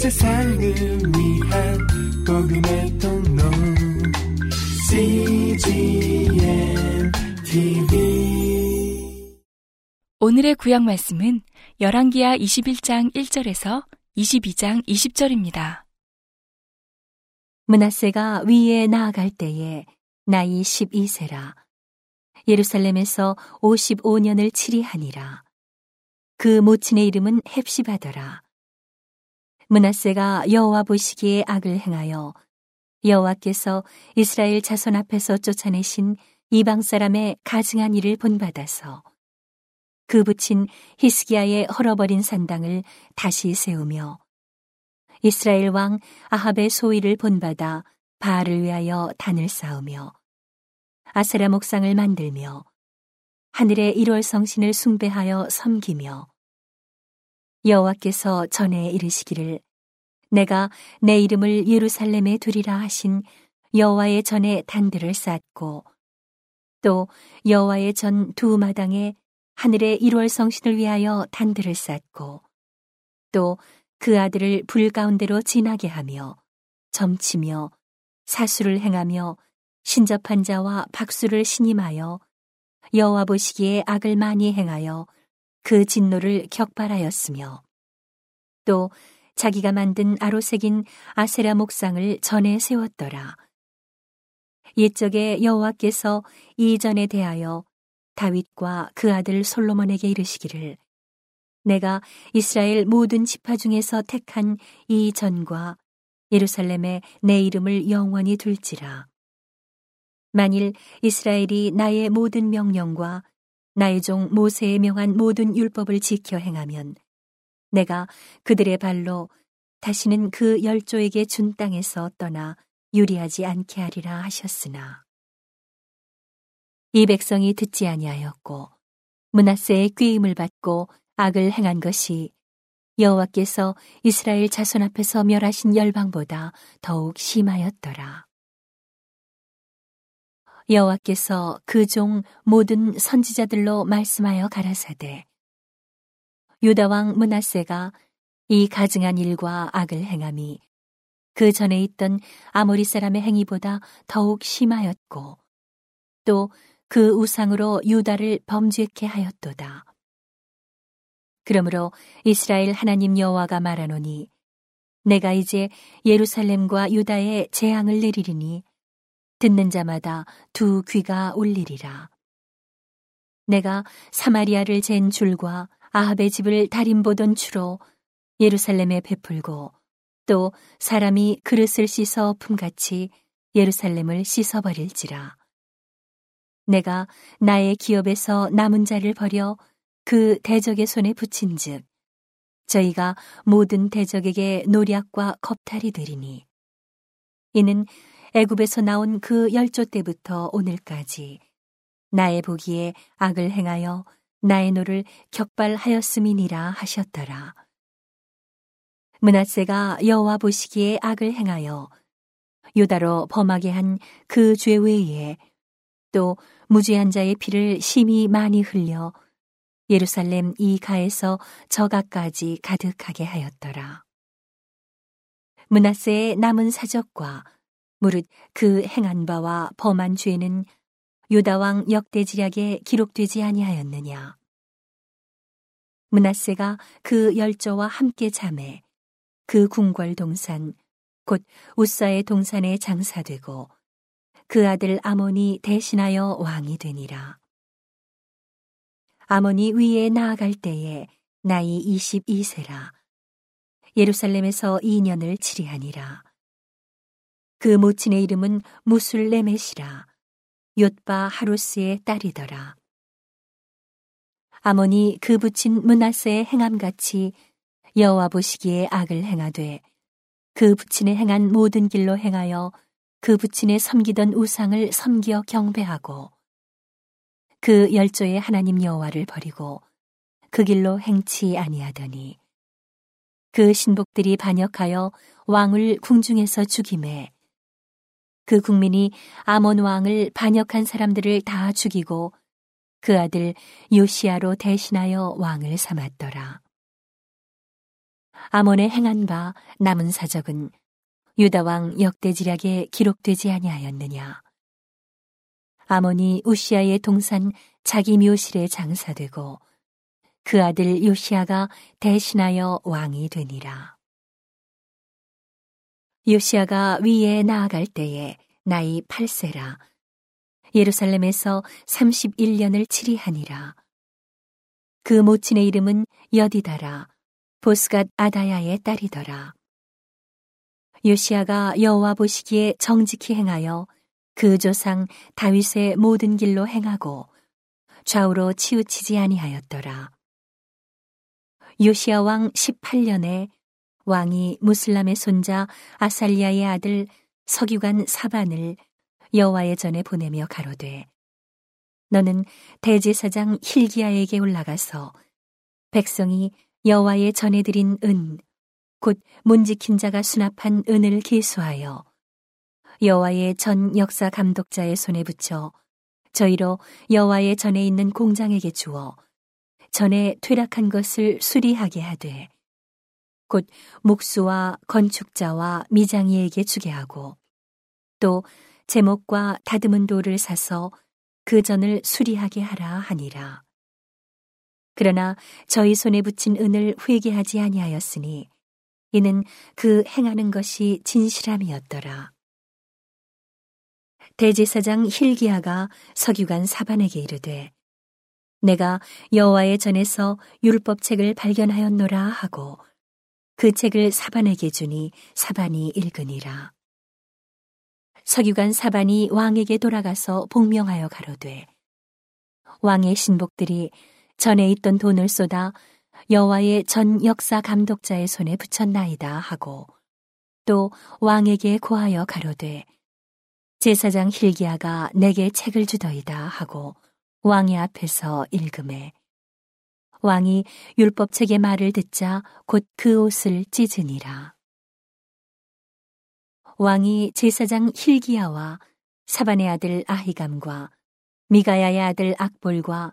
세상을 위한 복음의 통로. CGM TV 오늘의 구약 말씀은 열왕기하 21장 1절에서 22장 20절입니다. 문하세가 위에 나아갈 때에 나이 12세라. 예루살렘에서 55년을 치리하니라. 그 모친의 이름은 헵시바더라 문하세가 여호와 보시기에 악을 행하여 여호와께서 이스라엘 자손 앞에서 쫓아내신 이방 사람의 가증한 일을 본받아서 그 붙인 히스기야의 헐어버린 산당을 다시 세우며 이스라엘 왕 아합의 소위를 본받아 바알을 위하여 단을 쌓으며 아세라 목상을 만들며 하늘의 일월 성신을 숭배하여 섬기며 여호와께서 전에 이르시기를 내가 내 이름을 예루살렘에 두리라 하신 여호와의 전에 단들을 쌓고 또 여호와의 전 두 마당에 하늘의 일월 성신을 위하여 단들을 쌓고 또 그 아들을 불 가운데로 지나게 하며 점치며 사수를 행하며 신접한 자와 박수를 신임하여 여호와 보시기에 악을 많이 행하여 그 진노를 격발하였으며 또 자기가 만든 아로색인 아세라 목상을 전에 세웠더라. 옛적에 여호와께서 이 전에 대하여 다윗과 그 아들 솔로몬에게 이르시기를 내가 이스라엘 모든 지파 중에서 택한 이 전과 예루살렘에 내 이름을 영원히 둘지라. 만일 이스라엘이 나의 모든 명령과 나의 종 모세의 명한 모든 율법을 지켜 행하면 내가 그들의 발로 다시는 그 열조에게 준 땅에서 떠나 유리하지 않게 하리라 하셨으나 이 백성이 듣지 아니하였고 문하세의 꾀임을 받고 악을 행한 것이 여호와께서 이스라엘 자손 앞에서 멸하신 열방보다 더욱 심하였더라. 여호와께서 그 종 모든 선지자들로 말씀하여 가라사대 유다 왕 문하세가 이 가증한 일과 악을 행함이 그 전에 있던 아모리 사람의 행위보다 더욱 심하였고 또 그 우상으로 유다를 범죄케 하였도다. 그러므로 이스라엘 하나님 여호와가 말하노니 내가 이제 예루살렘과 유다에 재앙을 내리리니 듣는 자마다 두 귀가 울리리라. 내가 사마리아를 잰 줄과 아합의 집을 달인 보던 추로 예루살렘에 베풀고 또 사람이 그릇을 씻어 품같이 예루살렘을 씻어버릴지라. 내가 나의 기업에서 남은 자를 버려 그 대적의 손에 붙인 즉 저희가 모든 대적에게 노략과 겁탈이 되리니 이는 애굽에서 나온 그 열조 때부터 오늘까지 나의 보기에 악을 행하여 나의 노를 격발하였음이니라 하셨더라. 문하세가 여호와 보시기에 악을 행하여 유다로 범하게 한 그 죄 외에 또 무죄한 자의 피를 심히 많이 흘려 예루살렘 이 가에서 저가까지 가득하게 하였더라. 문하세의 남은 사적과 무릇 그 행한 바와 범한 죄는 유다왕 역대지략에 기록되지 아니하였느냐. 문하세가 그 열조와 함께 잠에 그 궁궐 동산 곧 우사의 동산에 장사되고 그 아들 아몬이 대신하여 왕이 되니라. 아몬이 위에 나아갈 때에 나이 22세라. 예루살렘에서 2년을 치리하니라. 그 모친의 이름은 무술레메시라. 욤바 하루스의 딸이더라. 아몬이 그 부친 문하세의 행함같이 여호와 보시기에 악을 행하되 그 부친의 행한 모든 길로 행하여 그 부친의 섬기던 우상을 섬기어 경배하고 그 열조의 하나님 여호와를 버리고 그 길로 행치 아니하더니 그 신복들이 반역하여 왕을 궁중에서 죽임에 그 국민이 아몬 왕을 반역한 사람들을 다 죽이고 그 아들 요시아로 대신하여 왕을 삼았더라. 아몬에 행한 바 남은 사적은 유다 왕 역대지략에 기록되지 아니하였느냐. 아몬이 우시아의 동산 자기 묘실에 장사되고 그 아들 요시아가 대신하여 왕이 되니라. 요시아가 위에 나아갈 때에 나이 8세라. 예루살렘에서 31년을 치리하니라. 그 모친의 이름은 여디다라. 보스갓 아다야의 딸이더라. 요시아가 여호와 보시기에 정직히 행하여 그 조상 다윗의 모든 길로 행하고 좌우로 치우치지 아니하였더라. 요시아 왕 18년에 왕이 무슬람의 손자 아살리아의 아들 석유관 사반을 여호와의 전에 보내며 가로되 너는 대제사장 힐기야에게 올라가서 백성이 여호와의 전에 드린 은 곧 문지킨 자가 수납한 은을 계수하여 여호와의 전 역사 감독자의 손에 붙여 저희로 여호와의 전에 있는 공장에게 주어 전에 퇴락한 것을 수리하게 하되 곧 목수와 건축자와 미장이에게 주게 하고 또 제목과 다듬은 돌을 사서 그 전을 수리하게 하라 하니라. 그러나 저희 손에 붙인 은을 회개하지 아니하였으니 이는 그 행하는 것이 진실함이었더라. 대제사장 힐기야가 서기관 사반에게 이르되 내가 여호와의 전에서 율법책을 발견하였노라 하고 그 책을 사반에게 주니 사반이 읽으니라. 서기관 사반이 왕에게 돌아가서 복명하여 가로되 왕의 신복들이 전에 있던 돈을 쏟아 여호와의 전 역사 감독자의 손에 붙였나이다 하고 또 왕에게 고하여 가로되 제사장 힐기야가 내게 책을 주더이다 하고 왕의 앞에서 읽음에 왕이 율법책의 말을 듣자 곧 그 옷을 찢으니라. 왕이 제사장 힐기야와 사반의 아들 아히감과 미가야의 아들 악볼과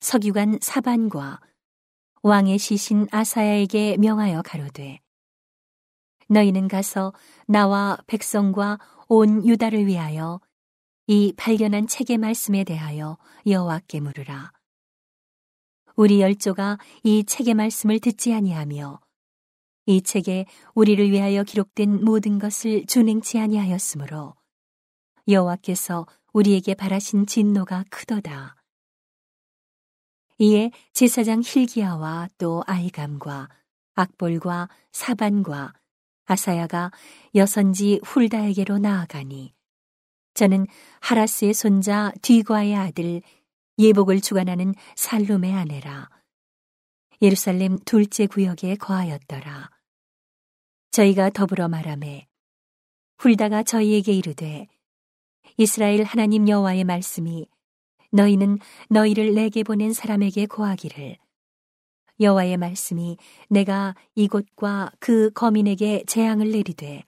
석유관 사반과 왕의 시신 아사야에게 명하여 가로되 너희는 가서 나와 백성과 온 유다를 위하여 이 발견한 책의 말씀에 대하여 여호와께 물으라. 우리 열조가 이 책의 말씀을 듣지 아니하며 이 책에 우리를 위하여 기록된 모든 것을 준행치 아니하였으므로 여호와께서 우리에게 바라신 진노가 크도다. 이에 제사장 힐기야와 또 아이감과 악볼과 사반과 아사야가 여선지 훌다에게로 나아가니 저는 하라스의 손자 뒤과의 아들 예복을 주관하는 살룸의 아내라. 예루살렘 둘째 구역에 거하였더라. 저희가 더불어 말하매 훌다가 저희에게 이르되 이스라엘 하나님 여호와의 말씀이 너희는 너희를 내게 보낸 사람에게 고하기를 여호와의 말씀이 내가 이곳과 그 거민에게 재앙을 내리되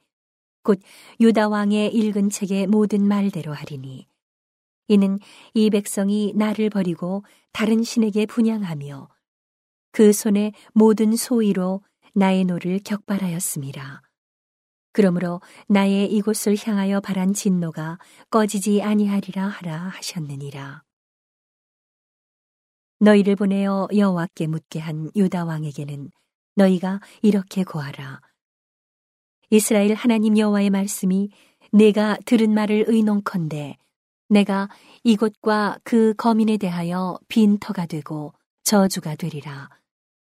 곧 유다 왕의 읽은 책의 모든 말대로 하리니 이는 이 백성이 나를 버리고 다른 신에게 분향하며 그 손에 모든 소위로 나의 노를 격발하였음이니라. 그러므로 나의 이곳을 향하여 바란 진노가 꺼지지 아니하리라 하라 하셨느니라. 너희를 보내어 여호와께 묻게 한 유다 왕에게는 너희가 이렇게 고하라. 이스라엘 하나님 여호와의 말씀이 내가 들은 말을 의논컨대 내가 이곳과 그 거민에 대하여 빈터가 되고 저주가 되리라.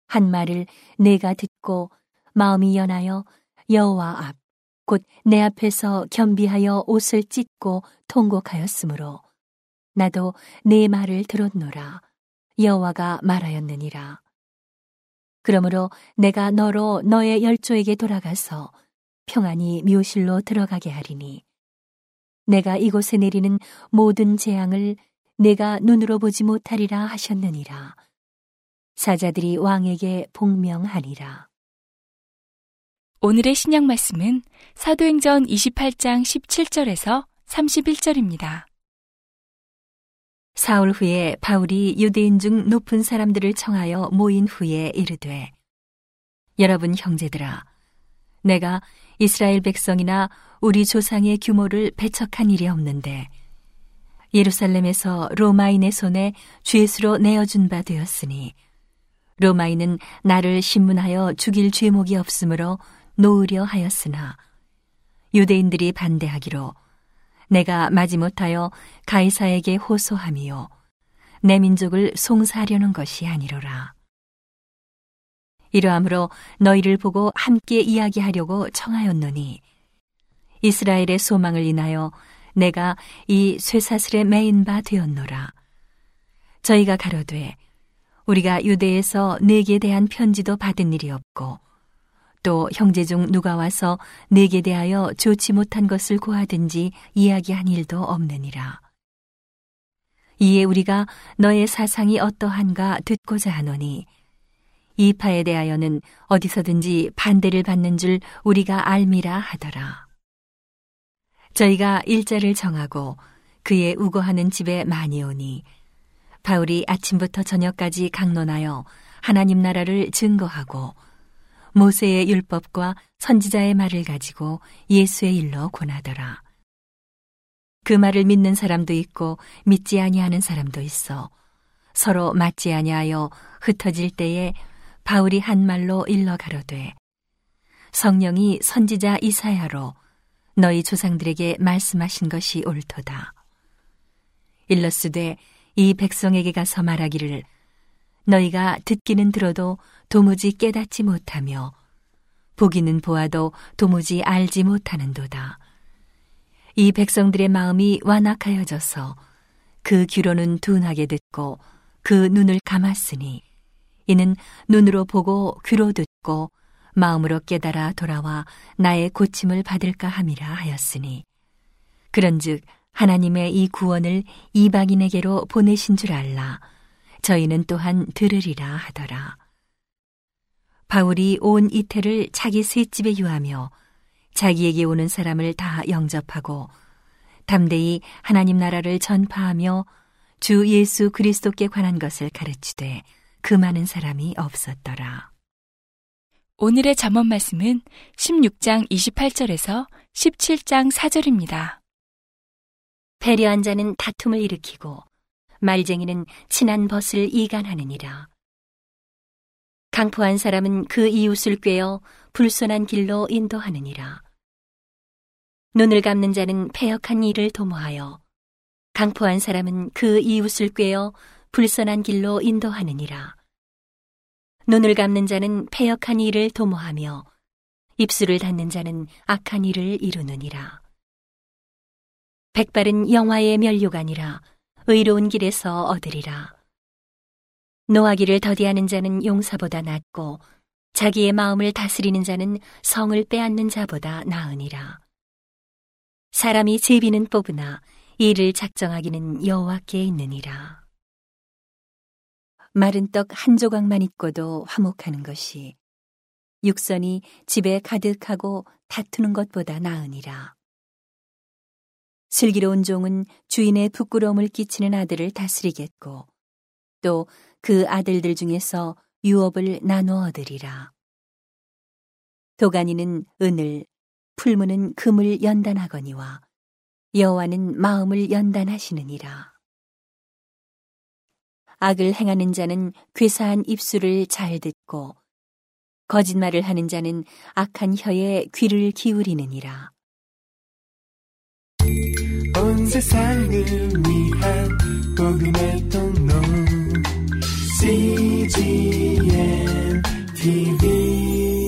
한 말을 내가 듣고 마음이 연하여 여호와 앞, 곧 내 앞에서 겸비하여 옷을 찢고 통곡하였으므로 나도 네 말을 들었노라. 여호와가 말하였느니라. 그러므로 내가 너로 너의 열조에게 돌아가서 평안히 묘실로 들어가게 하리니 내가 이곳에 내리는 모든 재앙을 내가 눈으로 보지 못하리라 하셨느니라. 사자들이 왕에게 복명하니라. 오늘의 신약 말씀은 사도행전 28장 17절에서 31절입니다. 사흘 후에 바울이 유대인 중 높은 사람들을 청하여 모인 후에 이르되 여러분 형제들아, 내가 이스라엘 백성이나 우리 조상의 규모를 배척한 일이 없는데 예루살렘에서 로마인의 손에 죄수로 내어준 바 되었으니 로마인은 나를 신문하여 죽일 죄목이 없으므로 놓으려 하였으나 유대인들이 반대하기로 내가 마지못하여 가이사에게 호소함이요 내 민족을 송사하려는 것이 아니로라. 이러함으로 너희를 보고 함께 이야기하려고 청하였노니 이스라엘의 소망을 인하여 내가 이 쇠사슬에 매인 바 되었노라. 저희가 가로되 우리가 유대에서 내게 대한 편지도 받은 일이 없고 또 형제 중 누가 와서 내게 대하여 좋지 못한 것을 고하든지 이야기한 일도 없느니라. 이에 우리가 너의 사상이 어떠한가 듣고자 하노니 이 파에 대하여는 어디서든지 반대를 받는 줄 우리가 알미라 하더라. 저희가 일자를 정하고 그의 우거하는 집에 많이 오니 바울이 아침부터 저녁까지 강론하여 하나님 나라를 증거하고 모세의 율법과 선지자의 말을 가지고 예수의 일로 권하더라. 그 말을 믿는 사람도 있고 믿지 아니하는 사람도 있어 서로 맞지 아니하여 흩어질 때에 바울이 한 말로 일러 가로되 성령이 선지자 이사야로 너희 조상들에게 말씀하신 것이 옳도다. 일러스되 이 백성에게 가서 말하기를 너희가 듣기는 들어도 도무지 깨닫지 못하며 보기는 보아도 도무지 알지 못하는도다. 이 백성들의 마음이 완악하여져서 그 귀로는 둔하게 듣고 그 눈을 감았으니 이는 눈으로 보고 귀로 듣고 마음으로 깨달아 돌아와 나의 고침을 받을까 함이라 하였으니. 그런즉 하나님의 이 구원을 이방인에게로 보내신 줄 알라. 저희는 또한 들으리라 하더라. 바울이 온 이태를 자기 셋집에 유하며 자기에게 오는 사람을 다 영접하고 담대히 하나님 나라를 전파하며 주 예수 그리스도께 관한 것을 가르치되 그 많은 사람이 없었더라. 오늘의 잠언 말씀은 16장 28절에서 17장 4절입니다. 배려한 자는 다툼을 일으키고 말쟁이는 친한 벗을 이간하느니라. 강포한 사람은 그 이웃을 꿰어 불손한 길로 인도하느니라. 눈을 감는 자는 패역한 일을 도모하여 강포한 사람은 그 이웃을 꿰어 불선한 길로 인도하느니라. 눈을 감는 자는 패역한 일을 도모하며 입술을 닫는 자는 악한 일을 이루느니라. 백발은 영화의 면류관이라 의로운 길에서 얻으리라. 노하기를 더디하는 자는 용사보다 낫고 자기의 마음을 다스리는 자는 성을 빼앗는 자보다 나으니라. 사람이 제비는 뽑으나 이를 작정하기는 여호와께 있느니라. 마른 떡 한 조각만 있고도 화목하는 것이 육선이 집에 가득하고 다투는 것보다 나으니라. 슬기로운 종은 주인의 부끄러움을 끼치는 아들을 다스리겠고 또 그 아들들 중에서 유업을 나누어 얻으리라. 도가니는 은을, 풀무는 금을 연단하거니와 여호와는 마음을 연단하시느니라. 악을 행하는 자는 괴사한 입술을 잘 듣고 거짓말을 하는 자는 악한 혀에 귀를 기울이느니라. 온 세상을 위한 복음의 통로 CGM TV